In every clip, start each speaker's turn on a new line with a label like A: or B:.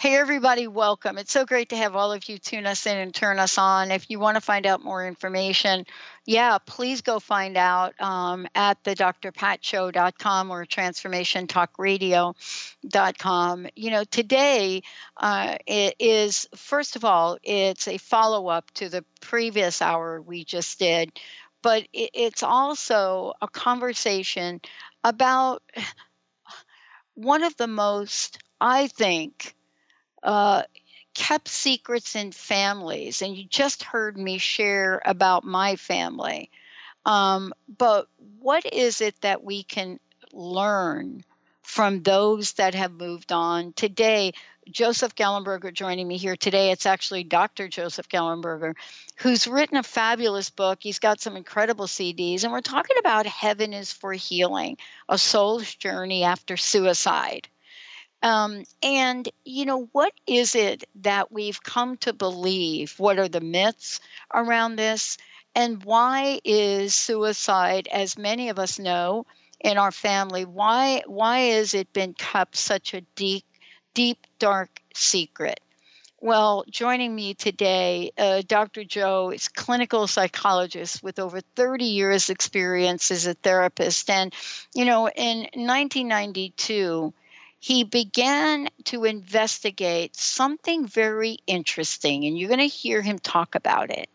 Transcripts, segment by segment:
A: Hey, everybody, welcome. It's so great to have all of you tune us in and turn us on. If you want to find out more information, yeah, please go find out um, at the drpatshow.com or transformationtalkradio.com. You know, today uh, it is, first of all, it's a follow up to the previous hour we just did, but it, it's also a conversation about one of the most, I think, uh, kept secrets in families, and you just heard me share about my family. Um, but what is it that we can learn from those that have moved on? Today, Joseph Gallenberger joining me here today. It's actually Dr. Joseph Gallenberger, who's written a fabulous book. He's got some incredible CDs, and we're talking about Heaven is for Healing, a soul's journey after suicide. Um, and, you know, what is it that we've come to believe? What are the myths around this? And why is suicide, as many of us know in our family, why, why has it been kept such a deep, deep, dark secret? Well, joining me today, uh, Dr. Joe is clinical psychologist with over 30 years experience as a therapist. And, you know, in 1992, he began to investigate something very interesting, and you're going to hear him talk about it.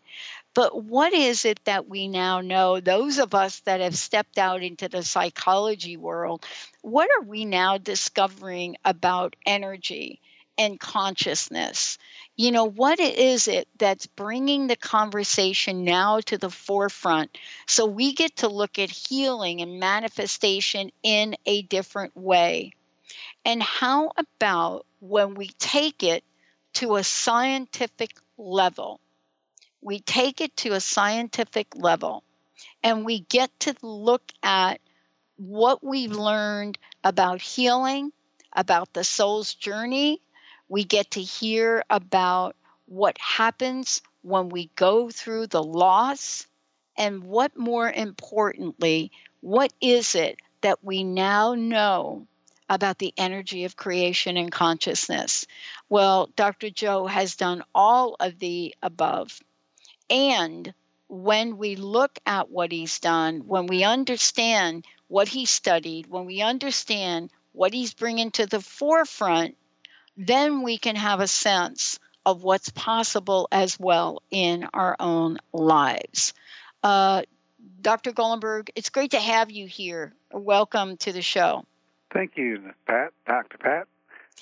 A: But what is it that we now know, those of us that have stepped out into the psychology world, what are we now discovering about energy and consciousness? You know, what is it that's bringing the conversation now to the forefront so we get to look at healing and manifestation in a different way? And how about when we take it to a scientific level? We take it to a scientific level and we get to look at what we've learned about healing, about the soul's journey. We get to hear about what happens when we go through the loss. And what more importantly, what is it that we now know about the energy of creation and consciousness. Well, Dr. Joe has done all of the above. And when we look at what he's done, when we understand what he studied, when we understand what he's bringing to the forefront, then we can have a sense of what's possible as well in our own lives. Uh, Dr. Gallenberger, it's great to have you here. Welcome to the show.
B: Thank you, Pat, Dr. Pat.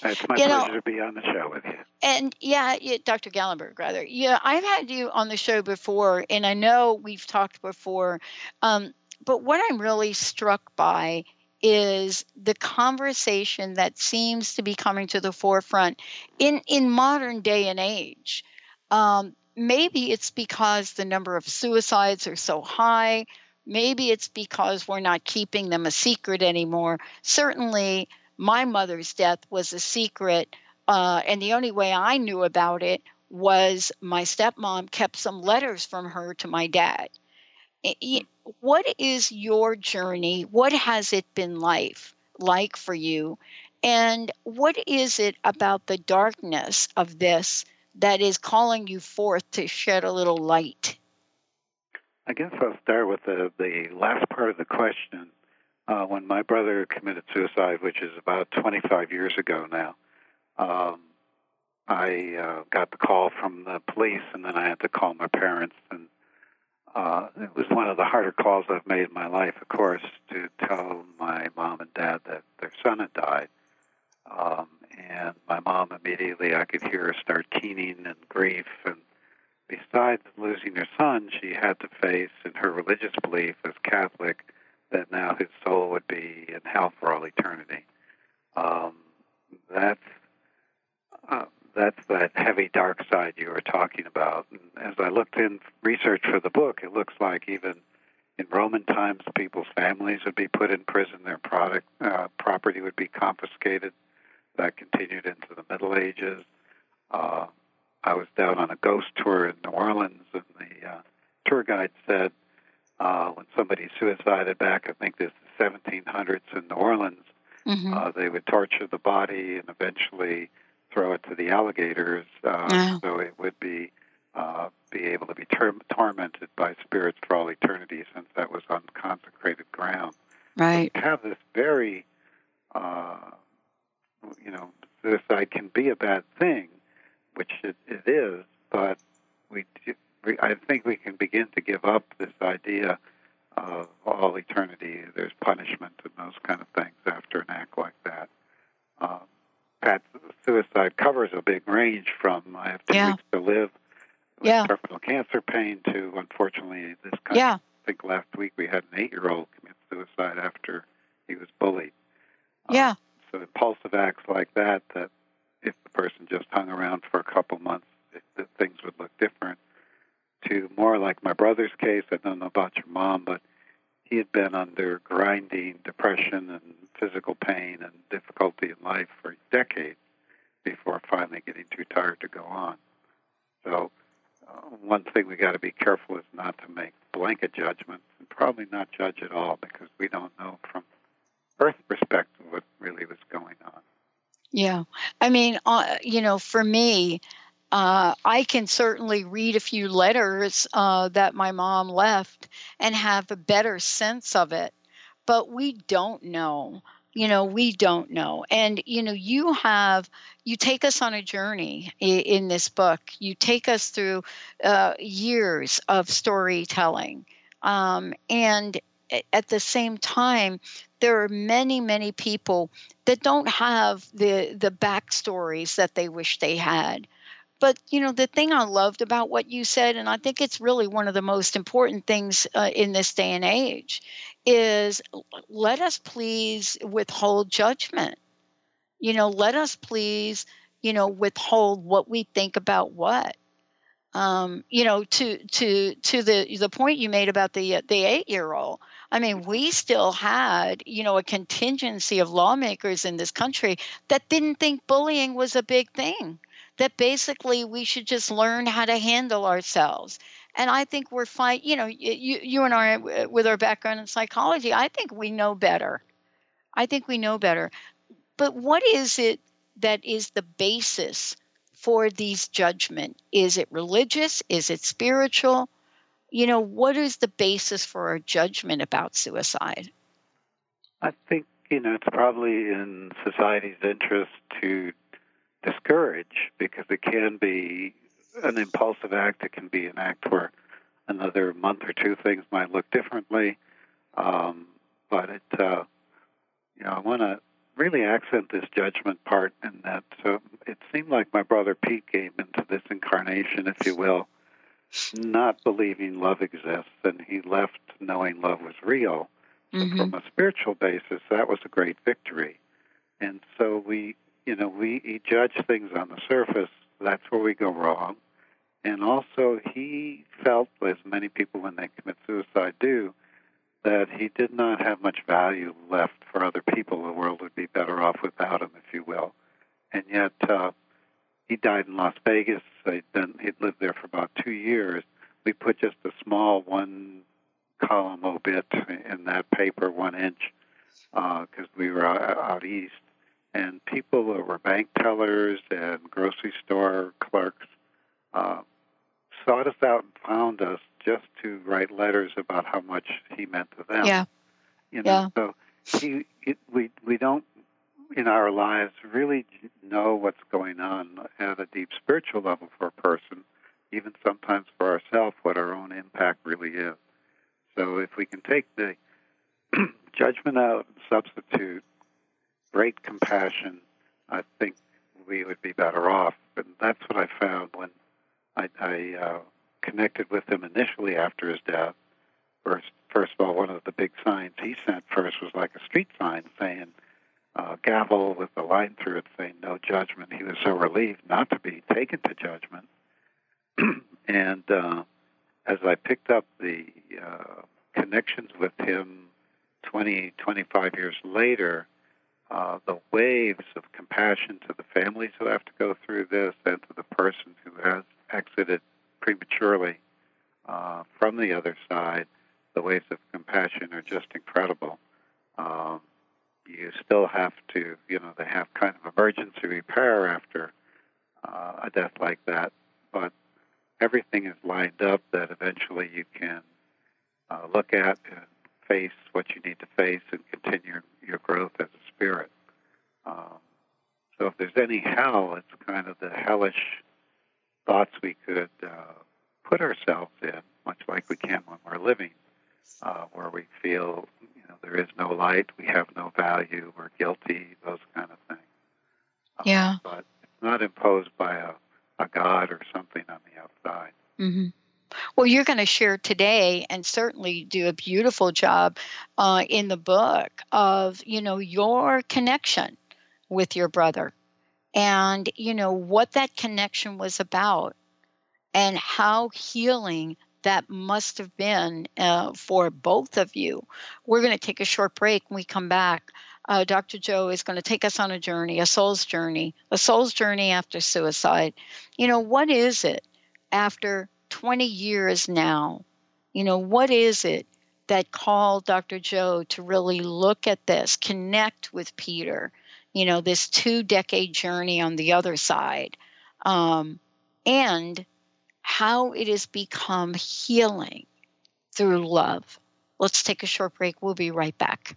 B: It's my
A: You know-
B: pleasure to be on the show with you.
A: And yeah, yeah, Dr. Gallenberger, rather. Yeah, I've had you on the show before, and I know we've talked before. Um, but what I'm really struck by is the conversation that seems to be coming to the forefront in in modern day and age. Um, maybe it's because the number of suicides are so high. Maybe it's because we're not keeping them a secret anymore. Certainly, my mother's death was a secret, uh, and the only way I knew about it was my stepmom kept some letters from her to my dad. What is your journey? What has it been life like for you? And what is it about the darkness of this that is calling you forth to shed a little light?
B: I guess I'll start with the, the last part of the question. Uh, when my brother committed suicide, which is about 25 years ago now, um, I uh, got the call from the police, and then I had to call my parents. And uh, it was one of the harder calls I've made in my life, of course, to tell my mom and dad that their son had died. Um, and my mom immediately, I could hear her start keening in grief. And besides losing her son, she had to face, in her religious belief as Catholic, that now his soul would be in hell for all eternity. Um, that's uh, that's that heavy dark side you were talking about. And as I looked in research for the book, it looks like even in Roman times, people's families would be put in prison, their product uh, property would be confiscated. That continued into the Middle Ages. Uh, I was down on a ghost tour in New Orleans, and the uh, tour guide said uh, when somebody suicided back, I think this is 1700s in New Orleans, mm-hmm. uh, they would torture the body and eventually throw it to the alligators, uh, wow. so it would be uh, be able to be ter- tormented by spirits for all eternity, since that was on consecrated ground.
A: Right.
B: So have this very, uh, you know, suicide can be a bad thing, which it, it is, but we, do, I think we can begin to give up this idea of all eternity. There's punishment and those kind of things after an act like that. Um, Pat, suicide covers a big range from I have two yeah. weeks to live with yeah. terminal cancer pain to unfortunately this kind yeah. of, I think last week we had an eight year old commit suicide after he was bullied.
A: Yeah. Um,
B: so impulsive acts like that that if the person just hung around for a couple months it, things would look different to more like my brother's case. I don't know about your mom, but he had been under grinding depression and physical pain and difficulty in life for decades before finally getting too tired to go on. So, uh, one thing we got to be careful is not to make blanket judgments and probably not judge at all because we don't know from Earth perspective what really was going on.
A: Yeah. I mean, uh, you know, for me, uh, I can certainly read a few letters uh, that my mom left and have a better sense of it, but we don't know. You know, we don't know. And, you know, you have, you take us on a journey in, in this book. You take us through uh, years of storytelling. Um, and at the same time, there are many, many people that don't have the the backstories that they wish they had. But you know, the thing I loved about what you said, and I think it's really one of the most important things uh, in this day and age, is let us please withhold judgment. You know, let us please, you know, withhold what we think about what. Um, you know, to to to the the point you made about the the eight year old. I mean, we still had, you know, a contingency of lawmakers in this country that didn't think bullying was a big thing that basically we should just learn how to handle ourselves. And I think we're fine. You know, you, you and I, with our background in psychology, I think we know better. I think we know better. But what is it that is the basis for these judgment? Is it religious? Is it spiritual? You know, what is the basis for our judgment about suicide?
B: I think, you know, it's probably in society's interest to discourage because it can be an impulsive act. It can be an act where another month or two things might look differently. Um, but it, uh, you know, I want to really accent this judgment part in that uh, it seemed like my brother Pete came into this incarnation, if you will, not believing love exists, and he left knowing love was real. Mm-hmm. from a spiritual basis, that was a great victory. And so we you know, we judge things on the surface. That's where we go wrong. And also, he felt, as many people when they commit suicide do, that he did not have much value left for other people. The world would be better off without him, if you will. And yet, uh, he died in Las Vegas. He'd, been, he'd lived there for about two years. We put just a small one column obit in that paper, one inch, because uh, we were out, out east and people that were bank tellers and grocery store clerks uh, sought us out and found us just to write letters about how much he meant to them.
A: Yeah.
B: You know,
A: Yeah.
B: so he, it, we we don't in our lives really know what's going on at a deep spiritual level for a person, even sometimes for ourselves, what our own impact really is. So if we can take the judgment out and substitute great compassion, I think we would be better off. And that's what I found when I, I uh, connected with him initially after his death. First, first of all, one of the big signs he sent first was like a street sign saying, uh, gavel with a line through it saying no judgment. He was so relieved not to be taken to judgment. and uh, as I picked up the uh, connections with him 20, 25 years later, uh, the waves of compassion to the families who have to go through this and to the person who has exited prematurely uh, from the other side, the waves of compassion are just incredible. Um, you still have to, you know, they have kind of emergency repair after uh, a death like that, but everything is lined up that eventually you can uh, look at and face what you need to face and continue your growth as a spirit. Um, so if there's any hell, it's kind of the hellish thoughts we could uh, put ourselves in, much like we can when we're living, uh, where we feel you know there is no light, we have no value, we're guilty, those kind of things. Uh,
A: Yeah.
B: But it's not imposed by a, a god or something on the outside.
A: hmm Well, you're going to share today, and certainly do a beautiful job uh, in the book of you know your connection with your brother, and you know what that connection was about, and how healing that must have been uh, for both of you. We're going to take a short break. When we come back, uh, Dr. Joe is going to take us on a journey, a soul's journey, a soul's journey after suicide. You know, what is it after 20 years now? You know, what is it that called Dr. Joe to really look at this, connect with Peter, you know, this two decade journey on the other side, um, and how it has become healing through love. Let's take a short break. We'll be right back.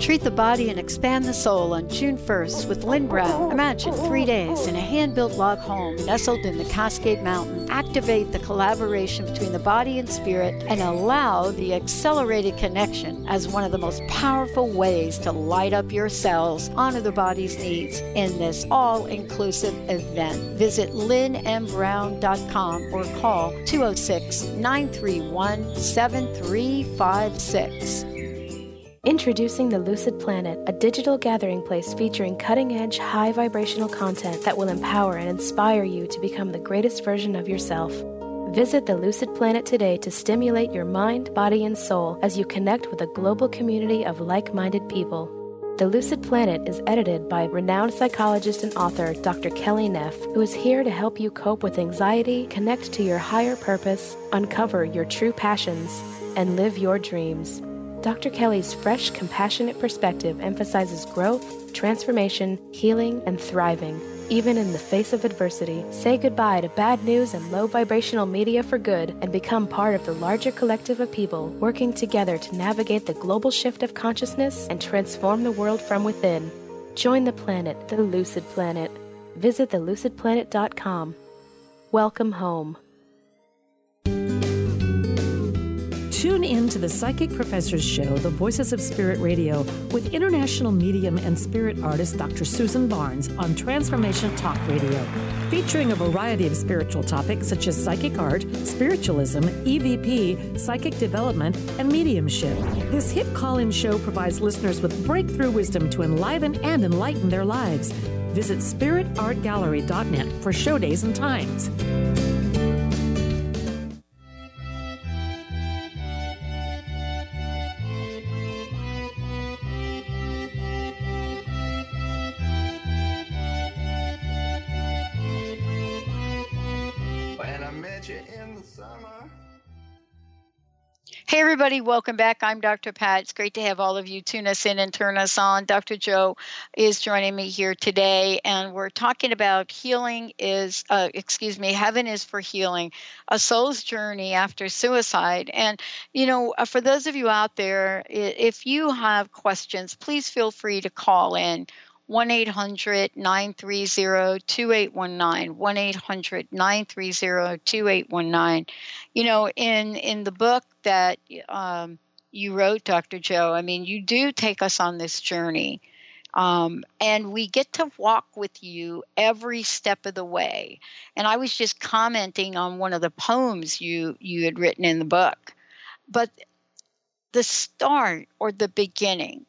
A: Treat the body and expand the soul on June 1st with Lynn Brown. Imagine three days in a hand built log home nestled in the Cascade Mountain. Activate the collaboration between the body and spirit and allow the accelerated connection as one of the most powerful ways to light up your cells, honor the body's needs in this all inclusive event. Visit lynnmbrown.com or call 206 931 7356.
C: Introducing the Lucid Planet, a digital gathering place featuring cutting edge, high vibrational content that will empower and inspire you to become the greatest version of yourself. Visit the Lucid Planet today to stimulate your mind, body, and soul as you connect with a global community of like minded people. The Lucid Planet is edited by renowned psychologist and author Dr. Kelly Neff, who is here to help you cope with anxiety, connect to your higher purpose, uncover your true passions, and live your dreams. Dr. Kelly's fresh, compassionate perspective emphasizes growth, transformation, healing, and thriving. Even in the face of adversity, say goodbye to bad news and low vibrational media for good and become part of the larger collective of people working together to navigate the global shift of consciousness and transform the world from within. Join the planet, the Lucid Planet. Visit thelucidplanet.com. Welcome home.
D: Tune in to the Psychic Professors Show, The Voices of Spirit Radio, with international medium and spirit artist Dr. Susan Barnes on Transformation Talk Radio, featuring a variety of spiritual topics such as psychic art, spiritualism, EVP, psychic development, and mediumship. This hit call in show provides listeners with breakthrough wisdom to enliven and enlighten their lives. Visit spiritartgallery.net for show days and times.
A: Everybody, welcome back. I'm Dr. Pat. It's great to have all of you tune us in and turn us on. Dr. Joe is joining me here today, and we're talking about healing is, uh, excuse me, heaven is for healing, a soul's journey after suicide. And, you know, uh, for those of you out there, if you have questions, please feel free to call in 1 800 930 2819. 1 800 930 2819. You know, in, in the book that um, you wrote, Dr. Joe, I mean, you do take us on this journey. Um, and we get to walk with you every step of the way. And I was just commenting on one of the poems you you had written in the book, but the start or the beginning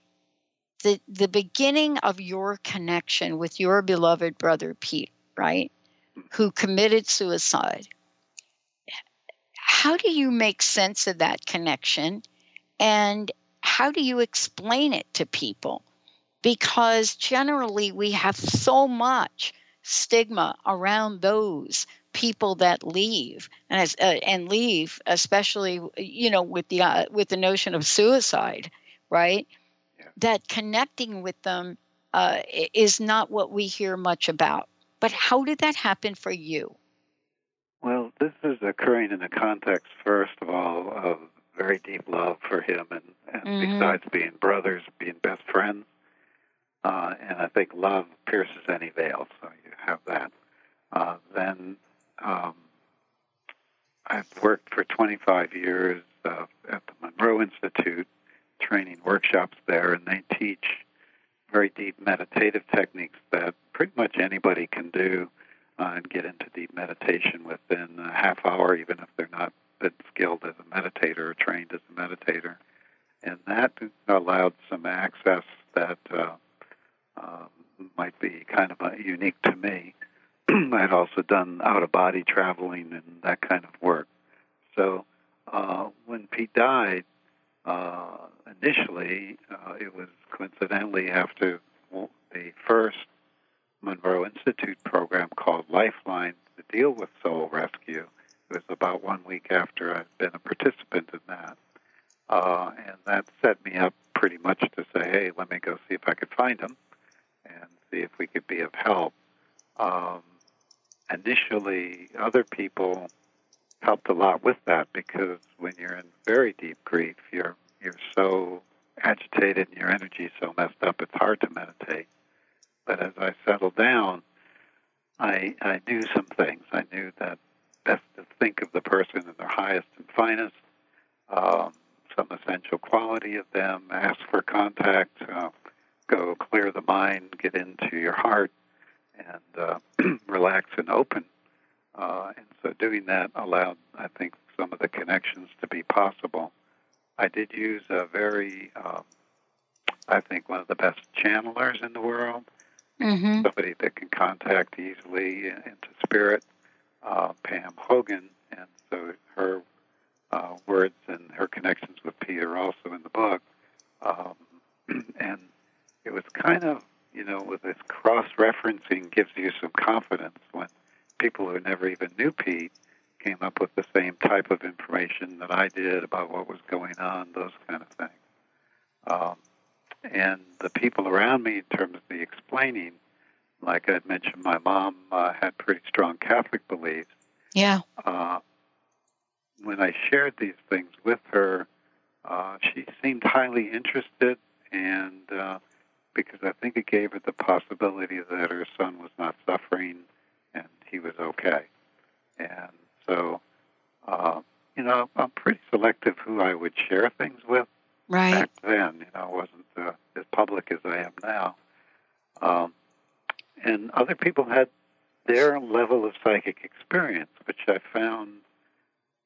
A: the the beginning of your connection with your beloved brother Pete, right? Who committed suicide. How do you make sense of that connection and how do you explain it to people? Because generally we have so much stigma around those people that leave and as, uh, and leave especially you know with the uh, with the notion of suicide right that connecting with them uh, is not what we hear much about. But how did that happen for you?
B: Well, this is occurring in the context, first of all, of very deep love for him, and, and mm-hmm. besides being brothers, being best friends. Uh, and I think love pierces any veil, so you have that. Uh, then um, I've worked for 25 years uh, at the Monroe Institute training workshops there, and they teach very deep meditative techniques that pretty much anybody can do uh, and get into deep meditation within a half hour, even if they're not been skilled as a meditator or trained as a meditator. And that allowed some access that uh, uh, might be kind of uh, unique to me. I'd also done out of body traveling and that kind of work. So uh, when Pete died, uh, initially, uh, it was coincidentally after the first Monroe Institute program called Lifeline to deal with soul rescue. It was about one week after I'd been a participant in that. Uh, and that set me up pretty much to say, hey, let me go see if I could find him and see if we could be of help. Um, initially, other people helped a lot with that because when you're in very deep grief, you're you're so agitated and your energy is so messed up, it's hard to meditate. But as I settled down, I I knew some things. I knew that best to think of the person in their highest and finest, um, some essential quality of them, ask for contact, uh, go clear the mind, get into your heart, and uh, relax and open. Uh, and so doing that allowed, I think, some of the connections to be possible. I did use a very, um, I think, one of the best channelers in the world. Mm-hmm. Somebody that can contact easily into spirit, uh, Pam Hogan, and so her uh, words and her connections with Peter also in the book. Um, and it was kind of, you know, with this cross referencing gives you some confidence when people who never even knew Pete came up with the same type of information that I did about what was going on, those kind of things. Um, and the people around me, in terms of the explaining, like I mentioned, my mom uh, had pretty strong Catholic beliefs.
A: Yeah.
B: Uh, when I shared these things with her, uh, she seemed highly interested, and uh, because I think it gave her the possibility that her son was not suffering he was okay. And so, uh, you know, I'm pretty selective who I would share things with.
A: Right.
B: Back then, you know, I wasn't uh, as public as I am now. Um, and other people had their level of psychic experience, which I found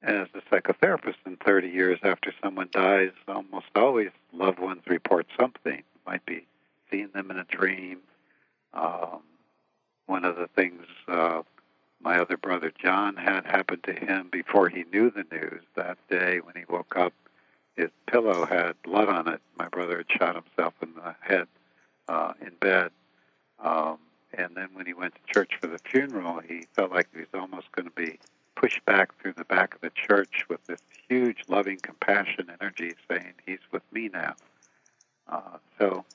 B: as a psychotherapist in 30 years after someone dies, almost always loved ones report something. It might be seeing them in a dream. Um, one of the things uh, my other brother John had happened to him before he knew the news that day when he woke up, his pillow had blood on it. My brother had shot himself in the head uh, in bed. Um, and then when he went to church for the funeral, he felt like he was almost going to be pushed back through the back of the church with this huge loving compassion energy saying, He's with me now. Uh, so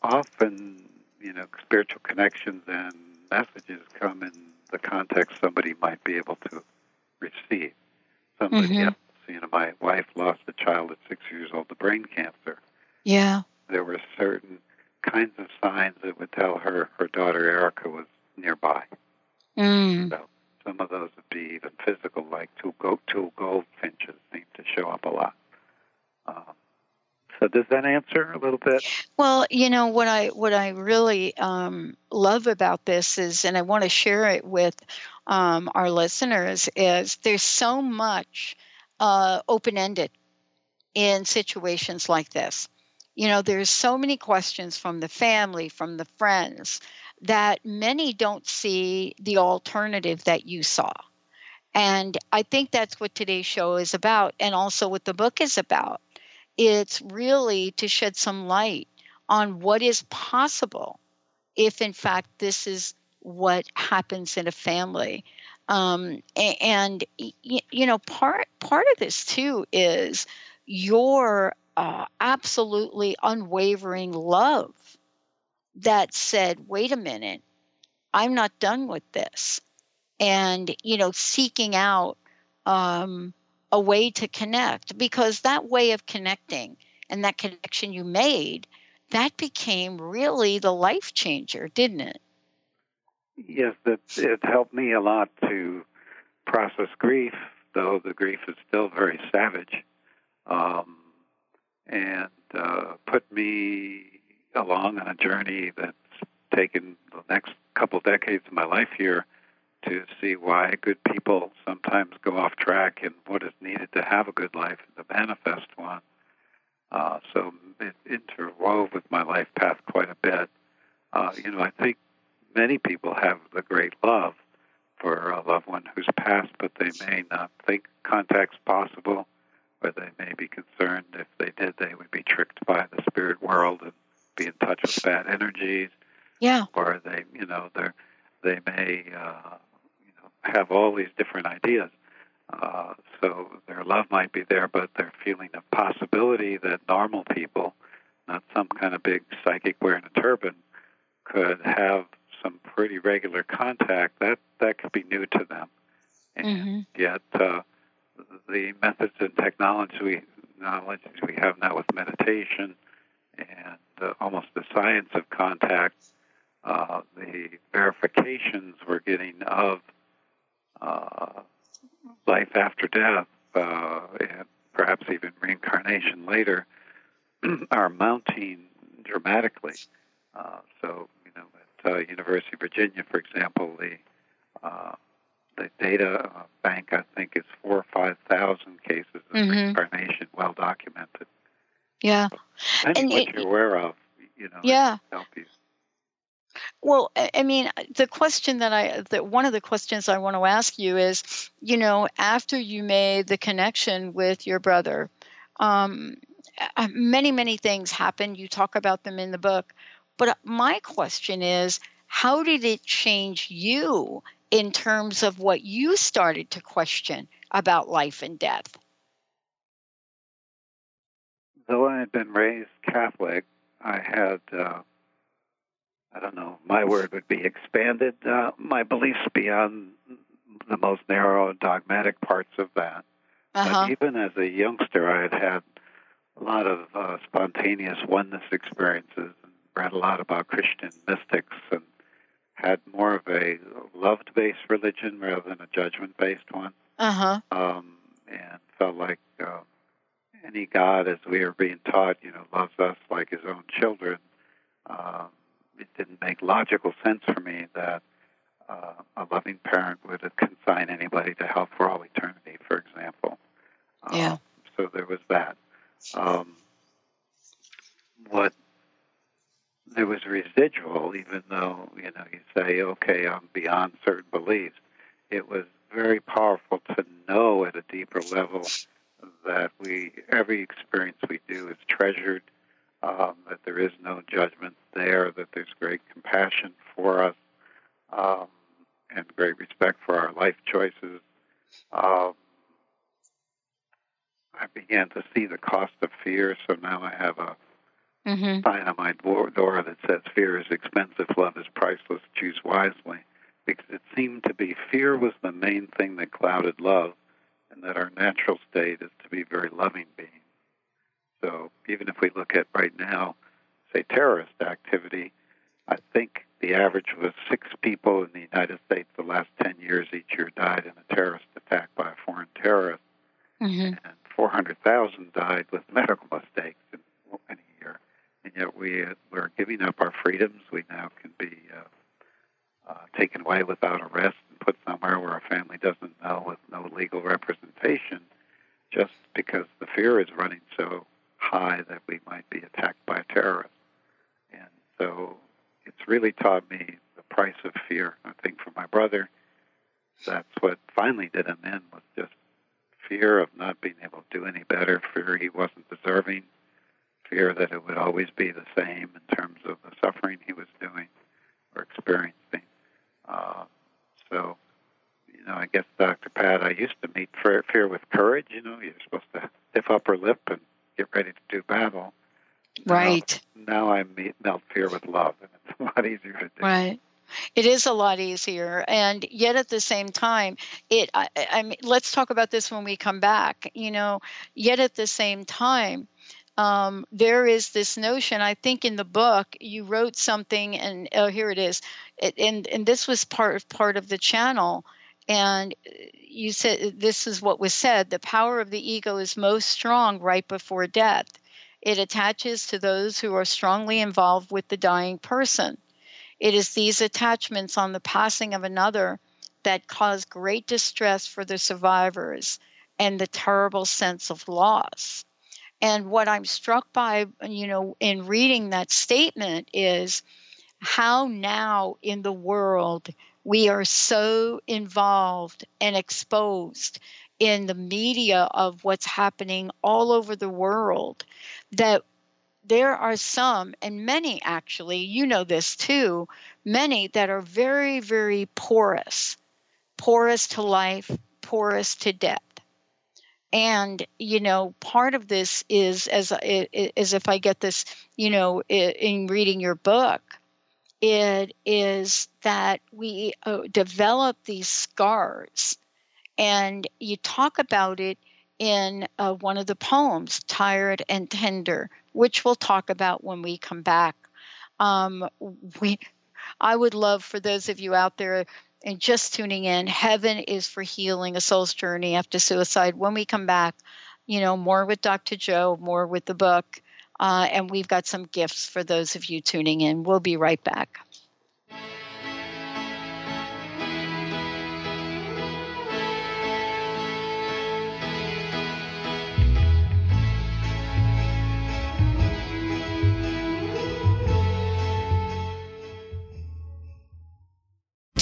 B: often, you know, spiritual connections and messages come in the context somebody might be able to receive. Somebody
A: Mhm.
B: else, you know, my wife lost a child at six years old to brain cancer.
A: Yeah.
B: There were certain kinds of signs that would tell her her daughter Erica was nearby.
A: Mm.
B: So some of those would be even physical, like two go two goldfinches seem to show up a lot. Um, so does that answer a little bit?
A: Well, you know what I what I really um, love about this is, and I want to share it with um, our listeners, is there's so much uh, open ended in situations like this. You know, there's so many questions from the family, from the friends, that many don't see the alternative that you saw. And I think that's what today's show is about, and also what the book is about. It's really to shed some light on what is possible if, in fact, this is what happens in a family. Um, and you know, part part of this too is your uh, absolutely unwavering love that said, "Wait a minute, I'm not done with this," and you know, seeking out um, a way to connect because that way of connecting and that connection you made that became really the life changer, didn't it?
B: Yes, it, it helped me a lot to process grief, though the grief is still very savage, um, and uh, put me along on a journey that's taken the next couple decades of my life here to see why good people sometimes go off track and what is needed to have a good life and to manifest one. Uh, so it interwove with my life path quite a bit. Uh, you know, I think many people have the great love for a loved one who's passed, but they may not think contact's possible, or they may be concerned if they did, they would be tricked by the spirit world and be in touch with bad energies.
A: Yeah.
B: Or they, you know, they're, they may, uh, have all these different ideas. Uh, so their love might be there, but their feeling of possibility that normal people, not some kind of big psychic wearing a turban, could have some pretty regular contact, that that could be new to them. And
A: Mm-hmm.
B: yet, uh, the methods and technology we, knowledge we have now with meditation and uh, almost the science of contact, uh, the verifications we're getting of uh, life after death, uh, and perhaps even reincarnation later, are mounting dramatically. Uh, so, you know, at uh, University of Virginia, for example, the uh, the data uh, bank I think is four or five thousand cases of
A: Mhm.
B: reincarnation, well documented.
A: Yeah.
B: Depending
A: And
B: what
A: it-
B: you're aware of, you know,
A: Yeah. Well, I mean, the question that I, that one of the questions I want to ask you is, you know, after you made the connection with your brother, um, uh, many, many things happened. You talk about them in the book. But my question is, how did it change you in terms of what you started to question about life and death?
B: though I had been raised Catholic, I had, uh, I don't know, my word would be expanded uh, my beliefs beyond the most narrow and dogmatic parts of that.
A: Uh-huh.
B: But even as a youngster, I had had a lot of uh, spontaneous oneness experiences and read a lot about Christian mystics and had more of a loved based religion rather than a judgment based one.
A: Uh-huh.
B: Um, and felt like uh, any God, as we are being taught, you know, loves us like his own children. Um, it didn't make logical sense for me that uh, a loving parent would consign anybody to hell for all eternity, for example.
A: Yeah.
B: Um, so there was that. Um, what there was residual, even though you know you say, okay, I'm beyond certain beliefs. It was very powerful to know at a deeper level that we every experience we do is treasured, um, that there is no judgment there, that there's great compassion for us, um, and great respect for our life choices. Um, I began to see the cost of fear, so now I have a
A: Mm-hmm.
B: sign on my door door that says fear is expensive, love is priceless, choose wisely. Because it seemed to be fear was the main thing that clouded love, and that our natural state is to be very loving beings. So even if we look at right now, say terrorist activity, I think the average was six people in the United States the last 10 years each year died in a terrorist attack by a foreign terrorist,
A: Mm-hmm.
B: and 400,000 died with medical mistakes in, in a year. And yet we, uh, we're giving up our freedoms. We now can be uh, uh, taken away without arrest and put somewhere where our family doesn't know with no legal representation just because the fear is running so high that we might be attacked by a terrorist. And so it's really taught me the price of fear. I think for my brother, that's what finally did him in was just fear of not being able to do any better, fear he wasn't deserving, fear that it would always be the same in terms of the suffering he was doing or experiencing. Uh, so, you know, I guess Dr. Pat, I used to meet fear, fear with courage. You know, you're supposed to stiff upper lip and get ready to do battle.
A: Right.
B: Now, I meet, melt fear with love, and it's a lot easier to do.
A: Right. It is a lot easier, and yet at the same time, it. I, I I mean, let's talk about this when we come back. You know, yet at the same time, um, there is this notion. I think in the book you wrote something, and oh, here it is. It, and and this was part of part of the channel, and uh, you said this is what was said: the power of the ego is most strong right before death. It attaches to those who are strongly involved with the dying person. It is these attachments on the passing of another that cause great distress for the survivors and the terrible sense of loss. And what I'm struck by, you know, in reading that statement is how now in the world we are so involved and exposed in the media of what's happening all over the world that there are some, and many actually, you know this too, many that are very, very porous, porous to life, porous to death. And you know, part of this is as as if I get this, you know, in reading your book, it is that we uh, develop these scars, and you talk about it in uh, one of the poems, "Tired and Tender," which we'll talk about when we come back. Um, we, I would love for those of you out there and just tuning in, heaven is for healing a soul's journey after suicide. When we come back, you know, more with Dr. Joe, more with the book, uh, and we've got some gifts for those of you tuning in. We'll be right back.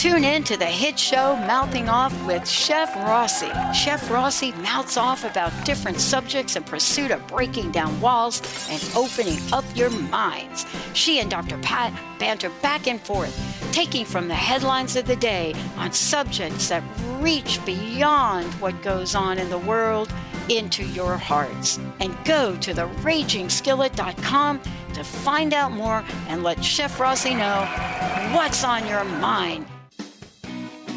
A: Tune in to the hit show Mouthing Off with Chef Rossi. Chef Rossi mouths off about different subjects in pursuit of breaking down walls and opening up your minds. She and Dr. Pat banter back and forth, taking from the headlines of the day on subjects that reach beyond what goes on in the world into your hearts. And go to the ragingskillet.com to find out more and let Chef Rossi know what's on your mind.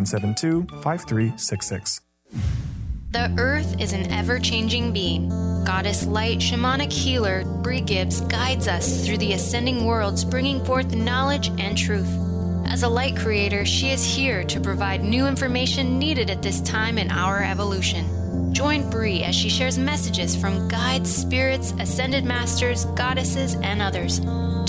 E: 972 5366.
F: The Earth is an ever changing being. Goddess Light Shamanic Healer Bree Gibbs guides us through the ascending worlds, bringing forth knowledge and truth. As a light creator, she is here to provide new information needed at this time in our evolution. Join Bree as she shares messages from guides, spirits, ascended masters, goddesses, and others.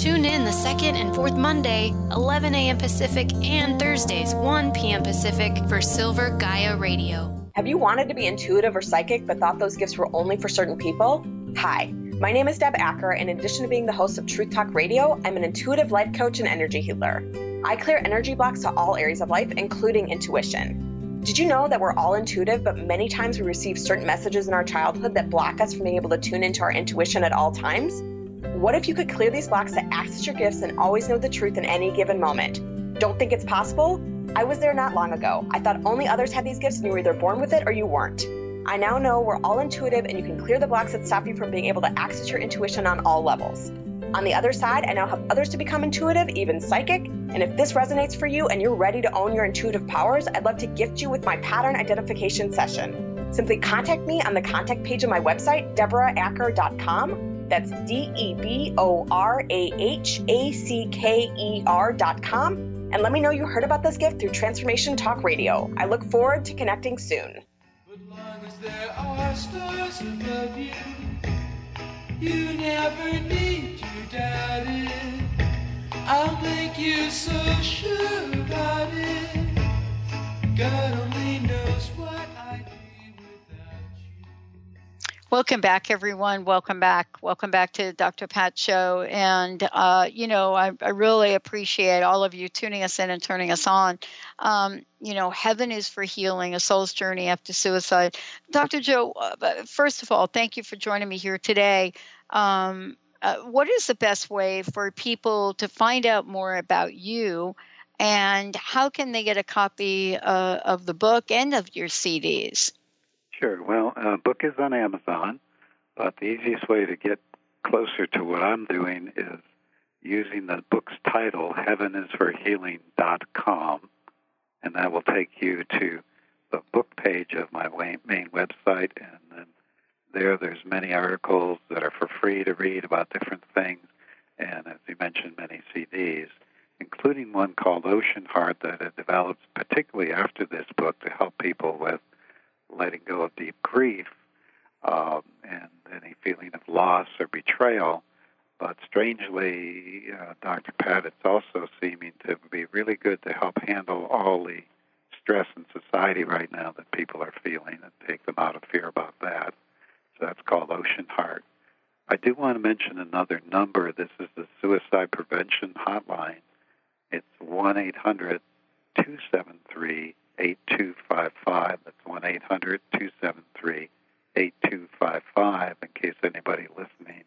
F: Tune in the second and fourth Monday, 11 a.m. Pacific, and Thursdays, 1 p.m. Pacific for Silver Gaia Radio.
G: Have you wanted to be intuitive or psychic but thought those gifts were only for certain people? Hi, my name is Deb Acker, and in addition to being the host of Truth Talk Radio, I'm an intuitive life coach and energy healer. I clear energy blocks to all areas of life, including intuition. Did you know that we're all intuitive, but many times we receive certain messages in our childhood that block us from being able to tune into our intuition at all times? What if you could clear these blocks to access your gifts and always know the truth in any given moment? Don't think it's possible? I was there not long ago. I thought only others had these gifts and you were either born with it or you weren't. I now know we're all intuitive and you can clear the blocks that stop you from being able to access your intuition on all levels. On the other side, I now help others to become intuitive, even psychic. And if this resonates for you and you're ready to own your intuitive powers, I'd love to gift you with my pattern identification session. Simply contact me on the contact page of my website, deborahacker.com. That's D E B O R A H A C K E R.com and let me know you heard about this gift through Transformation Talk Radio. I look forward to connecting soon.
H: you never need to doubt it. I'll make you so sure about it. God only knows what I
A: Welcome back, everyone. Welcome back. Welcome back to Dr. Pat Show. And, uh, you know, I, I, really appreciate all of you tuning us in and turning us on. Um, you know, heaven is for healing, a soul's journey after suicide. Dr. Joe, uh, first of all, thank you for joining me here today. Um, uh, what is the best way for people to find out more about you? And how can they get a copy uh, of the book and of your CDs?
B: Sure. Well, uh, book is on Amazon, but the easiest way to get closer to what I'm doing is using the book's title, heavenisforhealing.com, and that will take you to the book page of my main website, and then there there's many articles that are for free to read about different things, and as you mentioned, many CDs, including one called Ocean Heart that I developed particularly after this book to help people with letting go of deep grief um, and any feeling of loss or betrayal. But strangely, uh, Dr. It's also seeming to be really good to help handle all the stress in society right now that people are feeling and take them out of fear about that. That's called Ocean Heart. I do want to mention another number. This is the Suicide Prevention Hotline. It's 1 800 273 8255. That's 1 800 273 8255 in case anybody listening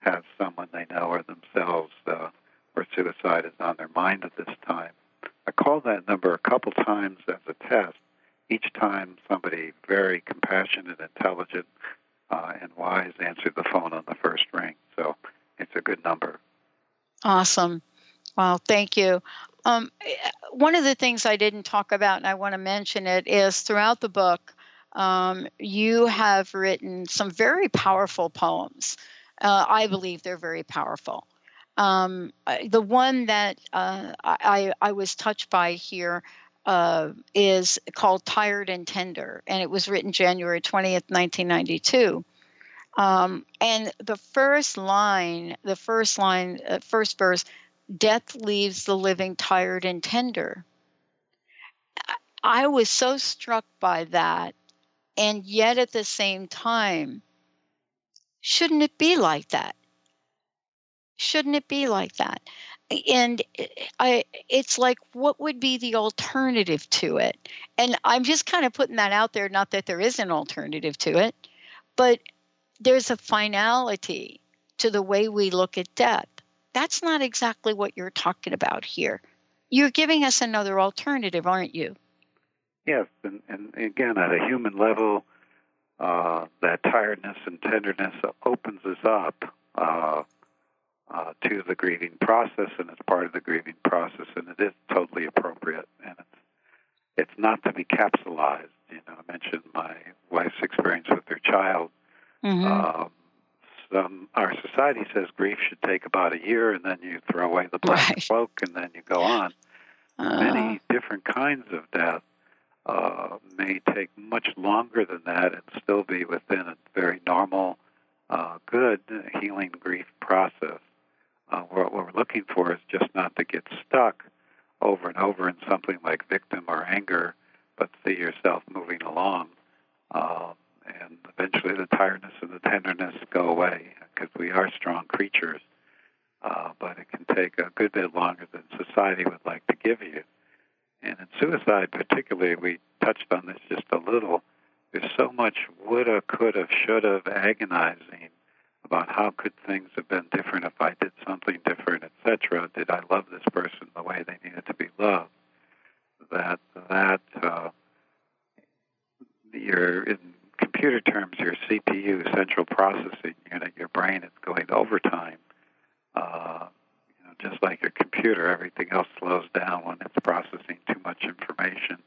B: has someone they know or themselves uh, where suicide is on their mind at this time. I called that number a couple times as a test. Each time somebody very compassionate, intelligent, uh, and wise answered the phone on the first ring. So it's a good number.
A: Awesome. Well, thank you. Um, one of the things I didn't talk about, and I want to mention it, is throughout the book, um, you have written some very powerful poems. Uh, I believe they're very powerful. Um, the one that uh, I, I was touched by here uh, is called Tired and Tender, and it was written January 20th, 1992. Um, and the first line, the first line, uh, first verse, death leaves the living tired and tender. I was so struck by that. And yet at the same time, shouldn't it be like that? Shouldn't it be like that? And I it's like what would be the alternative to it? And I'm just kind of putting that out there not that there is an alternative to it, but there's a finality to the way we look at death. That's not exactly what you're talking about here. You're giving us another alternative, aren't you?
B: Yes, and, and again, at a human level, uh, that tiredness and tenderness opens us up uh, uh, to the grieving process, and it's part of the grieving process, and it is totally appropriate, and it's it's not to be capsulized. You know, I mentioned my wife's experience with her child.
A: Mm-hmm.
B: Um, some, our society says grief should take about a year, and then you throw away the black
A: Right.
B: cloak, and then you go on.
A: Uh,
B: Many different kinds of death uh, may take much longer than that and still be within a very normal, uh, good healing grief process. Uh, what we're looking for is just not to get stuck over and over in something like victim or anger, but see yourself moving along. Um, and eventually the tiredness and the tenderness go away because we are strong creatures. Uh, but it can take a good bit longer than society would like to give you. And in suicide, particularly, we touched on this just a little. There's so much woulda, coulda, shoulda, agonizing about how could things have been different if I did something different, etc. Did I love this person the way they needed to be loved? That that uh, your in computer terms, your CPU, central processing unit, your brain is going overtime. Uh, you know, just like your computer, everything else slows down when it's processing too much information.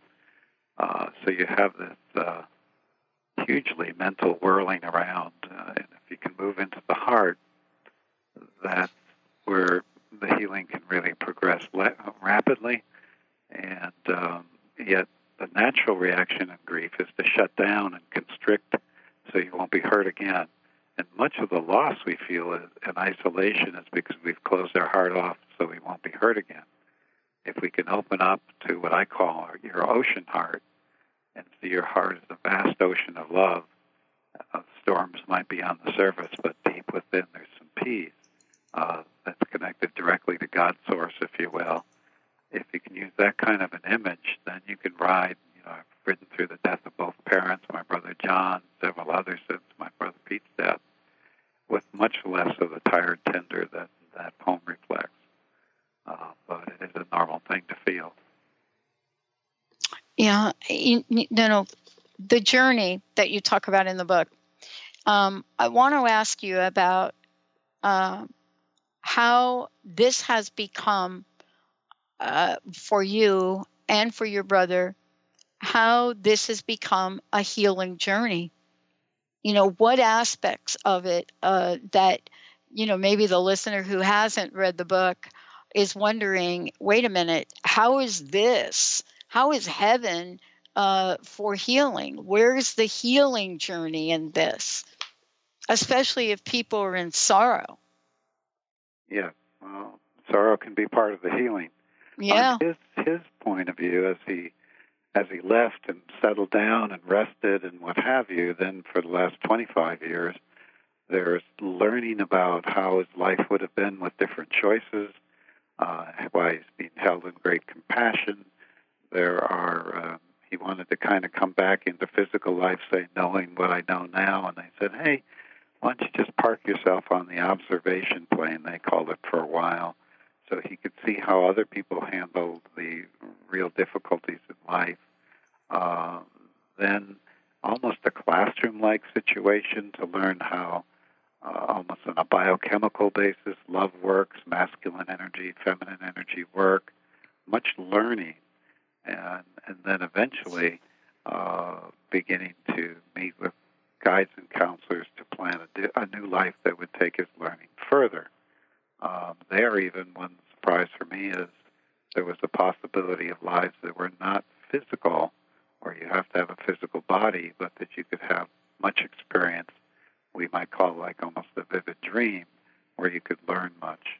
B: Uh, so you have this uh, hugely mental whirling around, uh, and if you can move into the heart, that's where the healing can really progress le- rapidly. And um, yet, the natural reaction in grief is to shut down and constrict so you won't be hurt again. And much of the loss we feel is, in isolation is because we've closed our heart off so we won't be hurt again. If we can open up to what I call your ocean heart and see your heart as a vast ocean of love, uh, storms might be on the surface, but deep within there's some peace uh, that's connected directly to God's source, if you will. If you can use that kind of an image, then you can ride. You know, I've ridden through the death of both parents, my brother John, several others since my brother Pete's death, with much less of the tired tender that that poem reflects. Uh, but it is a normal thing to feel.
A: Yeah, you, you know, the journey that you talk about in the book. Um, I want to ask you about uh, how this has become uh, for you and for your brother, how this has become a healing journey. You know, what aspects of it uh, that, you know, maybe the listener who hasn't read the book is wondering wait a minute, how is this? How is heaven uh, for healing? Where's the healing journey in this? Especially if people are in sorrow.
B: Yeah, well, sorrow can be part of the healing.
A: Yeah.
B: On his his point of view, as he as he left and settled down and rested and what have you, then for the last 25 years, there's learning about how his life would have been with different choices, uh, why he's being held in great compassion. There are uh, he wanted to kind of come back into physical life, say knowing what I know now, and they said, hey, why don't you just park yourself on the observation plane? They called it for a while so he could see how other people handled the real difficulties in life. Uh, then, almost a classroom like situation to learn how, uh, almost on a biochemical basis, love works, masculine energy, feminine energy work, much learning. And, and then eventually, uh, beginning to meet with guides and counselors to plan a, a new life that would take his learning further. Um, there, even one surprise for me is there was the possibility of lives that were not physical, or you have to have a physical body, but that you could have much experience. We might call like almost a vivid dream, where you could learn much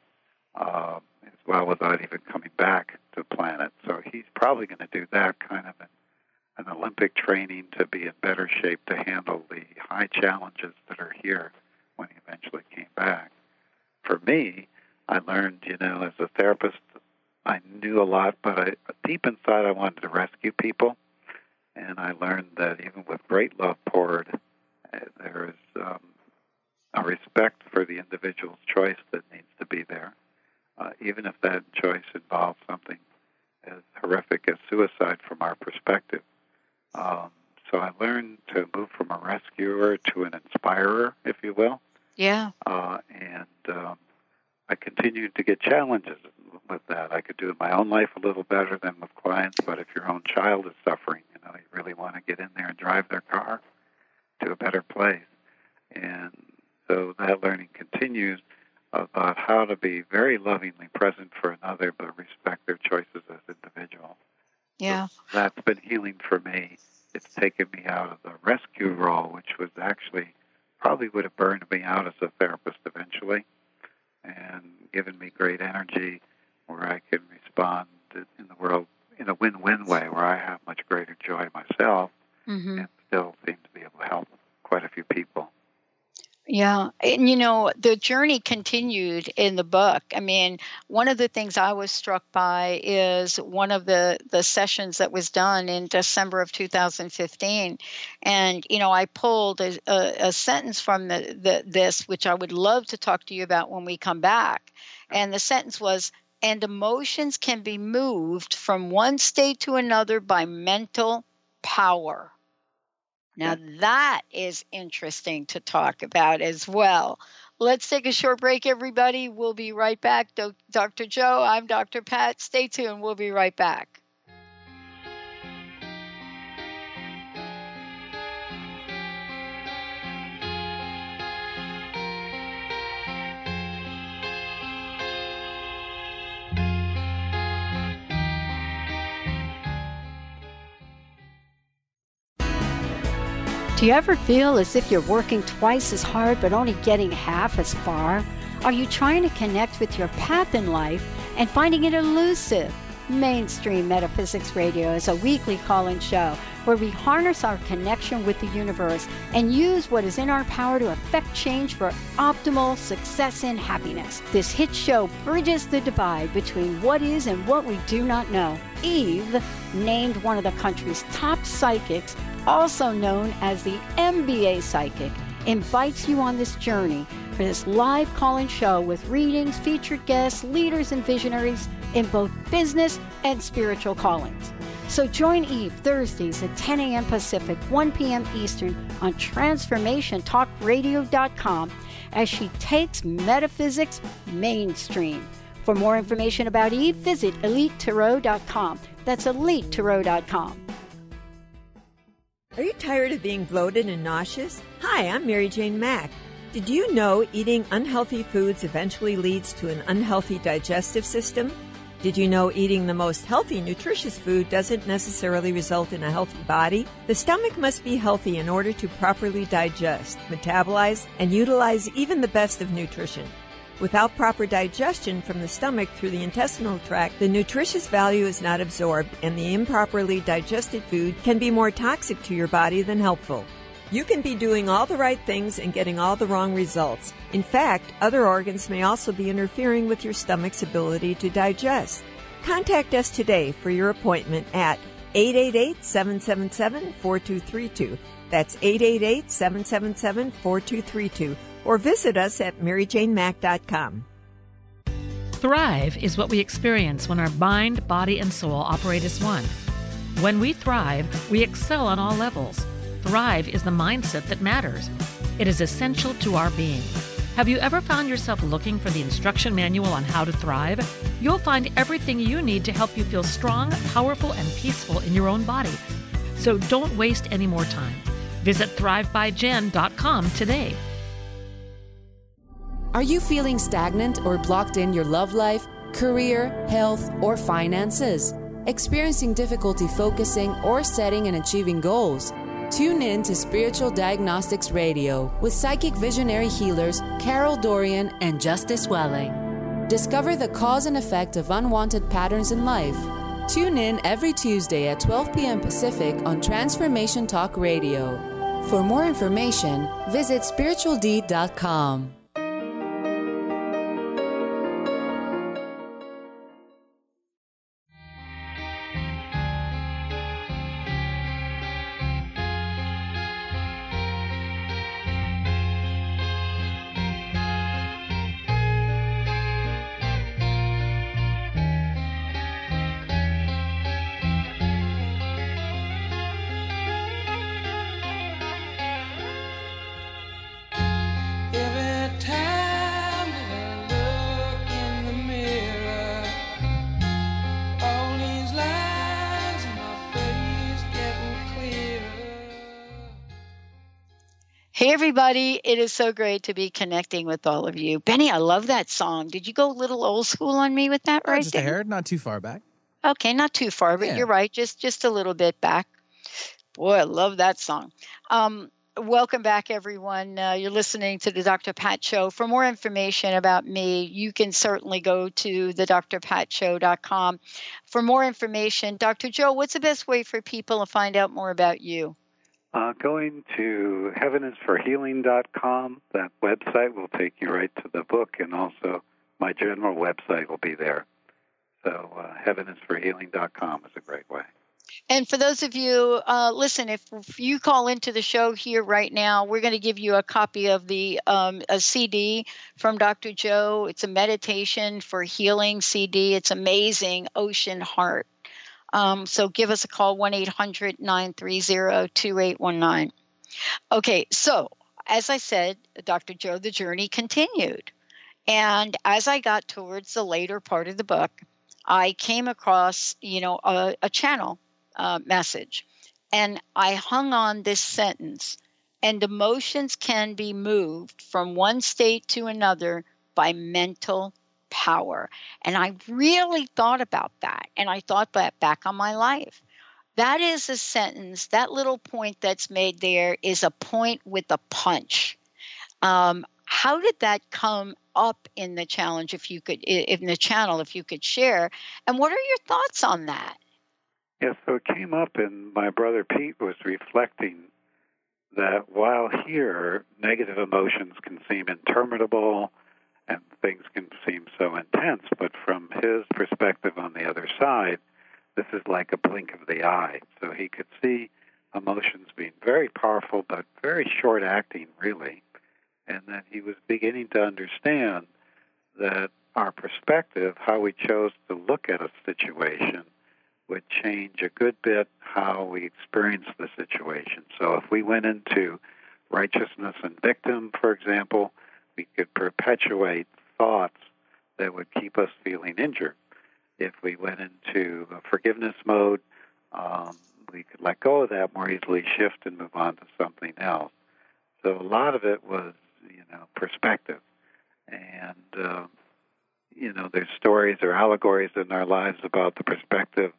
B: uh, as well without even coming back to the planet. So he's probably going to do that kind of an, an Olympic training to be in better shape to handle the high challenges that are here when he eventually came back. For me, I learned, you know, as a therapist, I knew a lot, but I, deep inside, I wanted to rescue people. And I learned that even with great love poured, uh, there is um, a respect for the individual's choice that needs to be there, uh, even if that choice involves something as horrific as suicide from our perspective. Um, so I learned to move from a rescuer to an inspirer, if you will.
A: Yeah.
B: Uh, and um, I continued to get challenges with that. I could do my own life a little better than with clients, but if your own child is suffering, you know, you really want to get in there and drive their car to a better place. And so that learning continues about how to be very lovingly present for another, but respect their choices as individuals.
A: Yeah.
B: So that's been healing for me. It's taken me out of the rescue role, which was actually probably would have burned me out as a therapist eventually, and given me great energy where I can respond in the world in a win-win way, where I have much greater joy myself,
A: mm-hmm.
B: and still seem to be able to help quite a few people.
A: Yeah. And you know, the journey continued in the book. I mean, one of the things I was struck by is one of the, the sessions that was done in December of 2015. And, you know, I pulled a, a, a sentence from the, the, this, which I would love to talk to you about when we come back. And the sentence was, and emotions can be moved from one state to another by mental power. Now, that is interesting to talk about as well. Let's take a short break, everybody. We'll be right back. Dr. Joe, I'm Dr. Pat. Stay tuned. We'll be right back. Do you ever feel as if you're working twice as hard but only getting half as far? Are you trying to connect with your path in life and finding it elusive? Mainstream Metaphysics Radio is a weekly call in show where we harness our connection with the universe and use what is in our power to affect change for optimal success and happiness. This hit show bridges the divide between what is and what we do not know. Eve, named one of the country's top psychics, also known as the MBA Psychic, invites you on this journey for this live call in show with readings, featured guests, leaders, and visionaries in both business and spiritual callings. So join Eve Thursdays at 10 a.m. Pacific, 1 p.m. Eastern on TransformationTalkRadio.com as she takes metaphysics mainstream. For more information about Eve, visit EliteTarot.com. That's EliteTarot.com.
I: Are you tired of being bloated and nauseous? Hi, I'm Mary Jane Mack. Did you know eating unhealthy foods eventually leads to an unhealthy digestive system? Did you know eating the most healthy, nutritious food doesn't necessarily result in a healthy body? The stomach must be healthy in order to properly digest, metabolize, and utilize even the best of nutrition. Without proper digestion from the stomach through the intestinal tract, the nutritious value is not absorbed, and the improperly digested food can be more toxic to your body than helpful. You can be doing all the right things and getting all the wrong results. In fact, other organs may also be interfering with your stomach's ability to digest. Contact us today for your appointment at 888-777-4232. That's 888-777-4232 or visit us at maryjanemack.com.
D: Thrive is what we experience when our mind, body, and soul operate as one. When we thrive, we excel on all levels. Thrive is the mindset that matters. It is essential to our being. Have you ever found yourself looking for the instruction manual on how to thrive? You'll find everything you need to help you feel strong, powerful, and peaceful in your own body. So don't waste any more time. Visit thrivebyjen.com today.
J: Are you feeling stagnant or blocked in your love life, career, health, or finances? Experiencing difficulty focusing or setting and achieving goals? Tune in to Spiritual Diagnostics Radio with psychic visionary healers Carol Dorian and Justice Welling. Discover the cause and effect of unwanted patterns in life. Tune in every Tuesday at 12 p.m. Pacific on Transformation Talk Radio. For more information, visit spiritualdeed.com.
A: Hey, everybody. It is so great to be connecting with all of you. Benny, I love that song. Did you go a little old school on me with that
K: Uh,
A: right
K: just a hair, not too far back.
A: Okay, not too far, but
K: Yeah.
A: you're right. Just just a little bit back. Boy, I love that song. Um, welcome back, everyone. Uh, you're listening to the Dr. Pat Show. For more information about me, you can certainly go to the drpatshow.com. For more information, Dr. Joe, what's the best way for people to find out more about you?
B: Uh, going to heavenisforhealing.com, that website will take you right to the book, and also my general website will be there. So, uh, heavenisforhealing.com is a great way.
A: And for those of you, uh, listen, if, you call into the show here right now, we're going to give you a copy of the um, a CD from Dr. Joe. It's a meditation for healing CD. It's amazing, Ocean Heart. Um, so give us a call 1 800 930 2819. Okay, so as I said, Dr. Joe, the journey continued. And as I got towards the later part of the book, I came across, you know, a, a channel uh, message, and I hung on this sentence. And emotions can be moved from one state to another by mental power. And I really thought about that, and I thought that back on my life. That is a sentence, that little point that's made there is a point with a punch. Um, how did that come up in the challenge if you could in the channel if you could share and what are your thoughts on that
B: Yeah, so it came up, and my brother Pete was reflecting that while here, negative emotions can seem interminable and things can seem so intense, but from his perspective on the other side, this is like a blink of the eye. So he could see emotions being very powerful, but very short acting, really. And that he was beginning to understand that our perspective, how we chose to look at a situation, would change a good bit how we experience the situation. So if we went into righteousness and victim, for example, we could perpetuate thoughts that would keep us feeling injured. If we went into forgiveness mode, um, we could let go of that more easily, shift and move on to something else. So a lot of it was, you know, perspective. And, uh, you know, there's stories or allegories in our lives about the perspective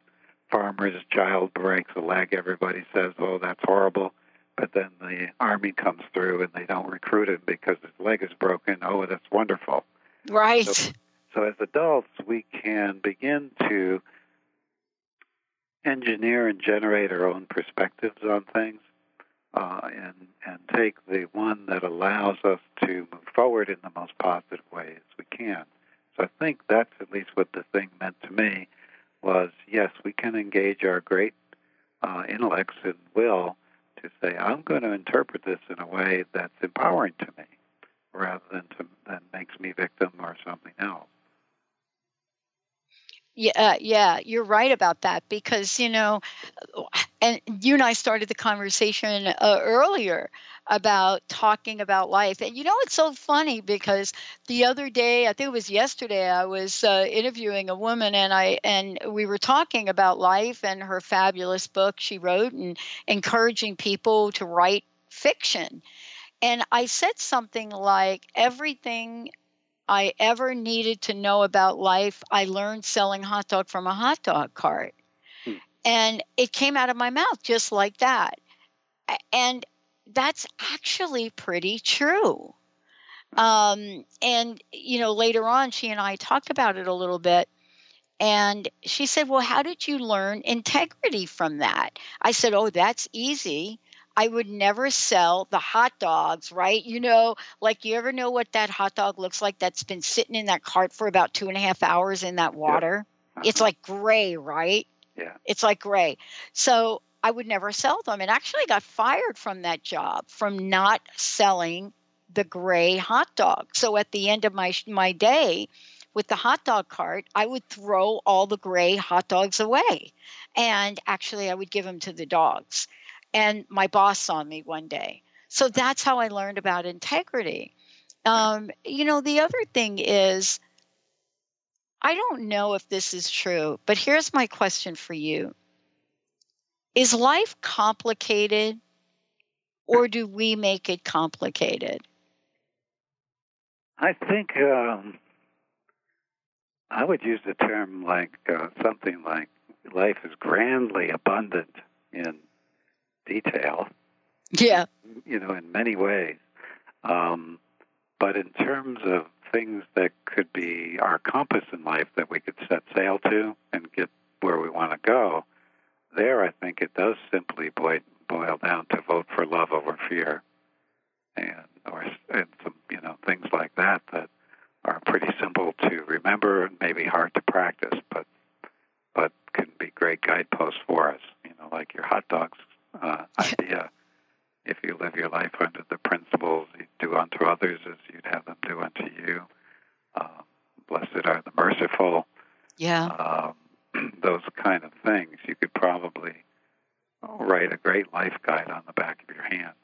B: farmer's child breaks a leg, everybody says, "Oh, that's horrible," but then the army comes through and they don't recruit him because his leg is broken. Oh, that's wonderful.
A: right
B: So, so as adults, we can begin to engineer and generate our own perspectives on things, uh, and and take the one that allows us to move forward in the most positive way as we can. So I think that's at least what the thing meant to me was yes, we can engage our great uh, intellects and will to say, I'm going to interpret this in a way that's empowering to me rather than to, that makes me victim or something else.
A: Yeah, uh, yeah, you're right about that because you know, and you and I started the conversation uh, earlier about talking about life, and you know it's so funny because the other day, I think it was yesterday, I was uh, interviewing a woman, and I and we were talking about life and her fabulous book she wrote, and encouraging people to write fiction, and I said something like everything I ever needed to know about life, I learned selling hot dog from a hot dog cart. Hmm. And it came out of my mouth just like that. And that's actually pretty true. Um, and, you know, later on, she and I talked about it a little bit. And she said, Well, how did you learn integrity from that? I said, Oh, that's easy. I would never sell the hot dogs, right? You know, like you ever know what that hot dog looks like that's been sitting in that cart for about two and a half hours in that water? Yeah. Uh-huh. It's like gray, right?
B: Yeah.
A: It's like gray. So I would never sell them. And actually got fired from that job from not selling the gray hot dog. So at the end of my my day with the hot dog cart, I would throw all the gray hot dogs away. And actually I would give them to the dogs and my boss saw me one day. So that's how I learned about integrity. Um, you know, the other thing is, I don't know if this is true, but here's my question for you Is life complicated or do we make it complicated?
B: I think um, I would use the term like uh, something like life is grandly abundant in detail.
A: Yeah.
B: You know, in many ways. Um, but in terms of things that could be our compass in life that we could set sail to and get where we want to go, there I think it does simply boil, boil down to vote for love over fear, and or and some you know things like that that are pretty simple to remember and maybe hard to practice, but but can be great guideposts for us. You know, like your hot dogs uh, idea. If you live your life under the principles, you do unto others as you'd have them do unto you. Uh, blessed are the merciful.
A: Yeah.
B: Um, those kind of things. You could probably write a great life guide on the back of your hand.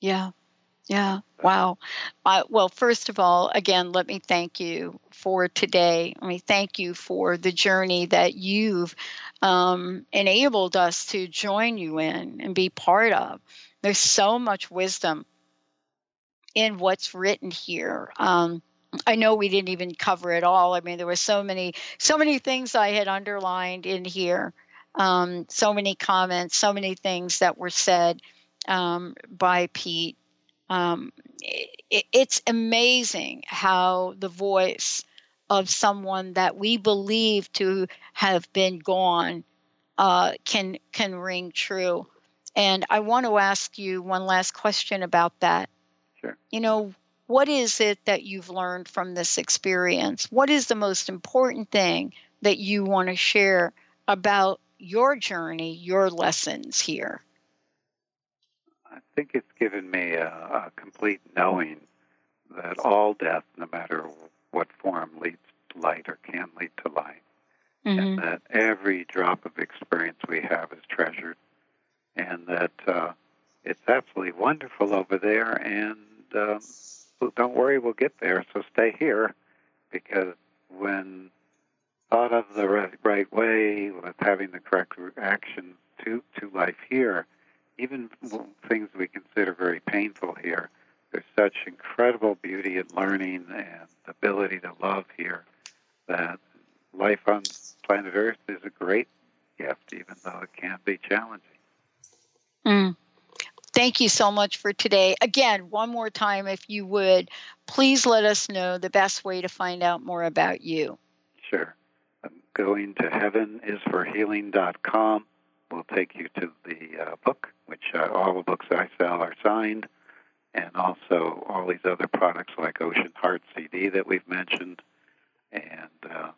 A: Yeah. Yeah. Wow. Well, first of all, again, let me thank you for today. Let me thank you for the journey that you've um, enabled us to join you in and be part of. There's so much wisdom in what's written here. Um, I know we didn't even cover it all. I mean, there were so many, so many things I had underlined in here. Um, so many comments, so many things that were said um, by Pete um, it, it's amazing how the voice of someone that we believe to have been gone uh, can can ring true. And I want to ask you one last question about that.
B: Sure.
A: You know, what is it that you've learned from this experience? What is the most important thing that you want to share about your journey, your lessons here?
B: I think it's given me a, a complete knowing that all death, no matter what form, leads to light or can lead to light. Mm-hmm. And that every drop of experience we have is treasured. And that uh, it's absolutely wonderful over there. And um, don't worry, we'll get there. So stay here because when thought of the right, right way, with having the correct reaction to, to life here, even things we consider very painful here, there's such incredible beauty and learning and ability to love here that life on planet Earth is a great gift, even though it can be challenging.
A: Mm. Thank you so much for today. Again, one more time, if you would, please let us know the best way to find out more about you.
B: Sure. going to heavenisforhealing.com will take you to the uh, book, which uh, all the books I sell are signed, and also all these other products like Ocean Heart CD that we've mentioned. And uh,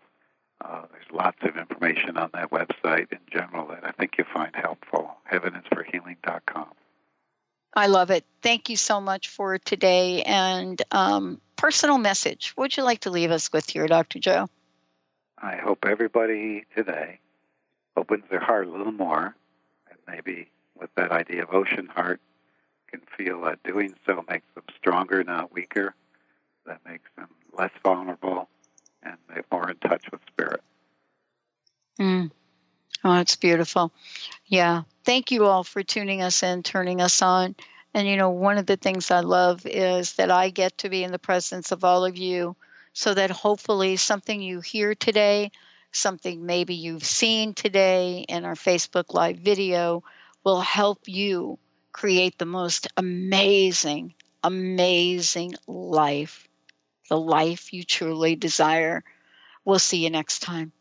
B: uh, there's lots of information on that website in general that I think you'll find helpful. Heavenisforhealing.com.
A: I love it. Thank you so much for today. And um, personal message. What would you like to leave us with here, Dr. Joe?
B: I hope everybody today opens their heart a little more, and maybe with that idea of ocean heart, can feel that doing so makes them stronger, not weaker. That makes them less vulnerable and they're more in touch with spirit.
A: Mm. Oh, it's beautiful. Yeah. Thank you all for tuning us in, turning us on. And, you know, one of the things I love is that I get to be in the presence of all of you so that hopefully something you hear today, something maybe you've seen today in our Facebook Live video will help you create the most amazing, amazing life, the life you truly desire. We'll see you next time.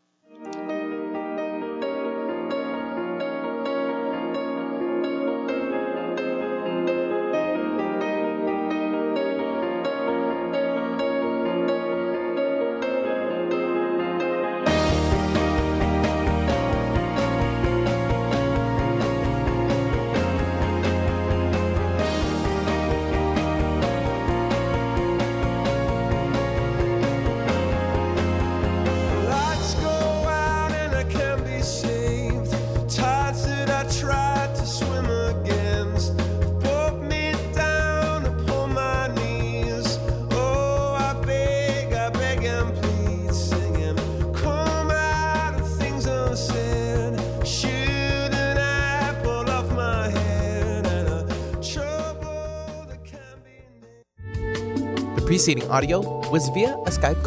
K: Preceding audio was via a Skype.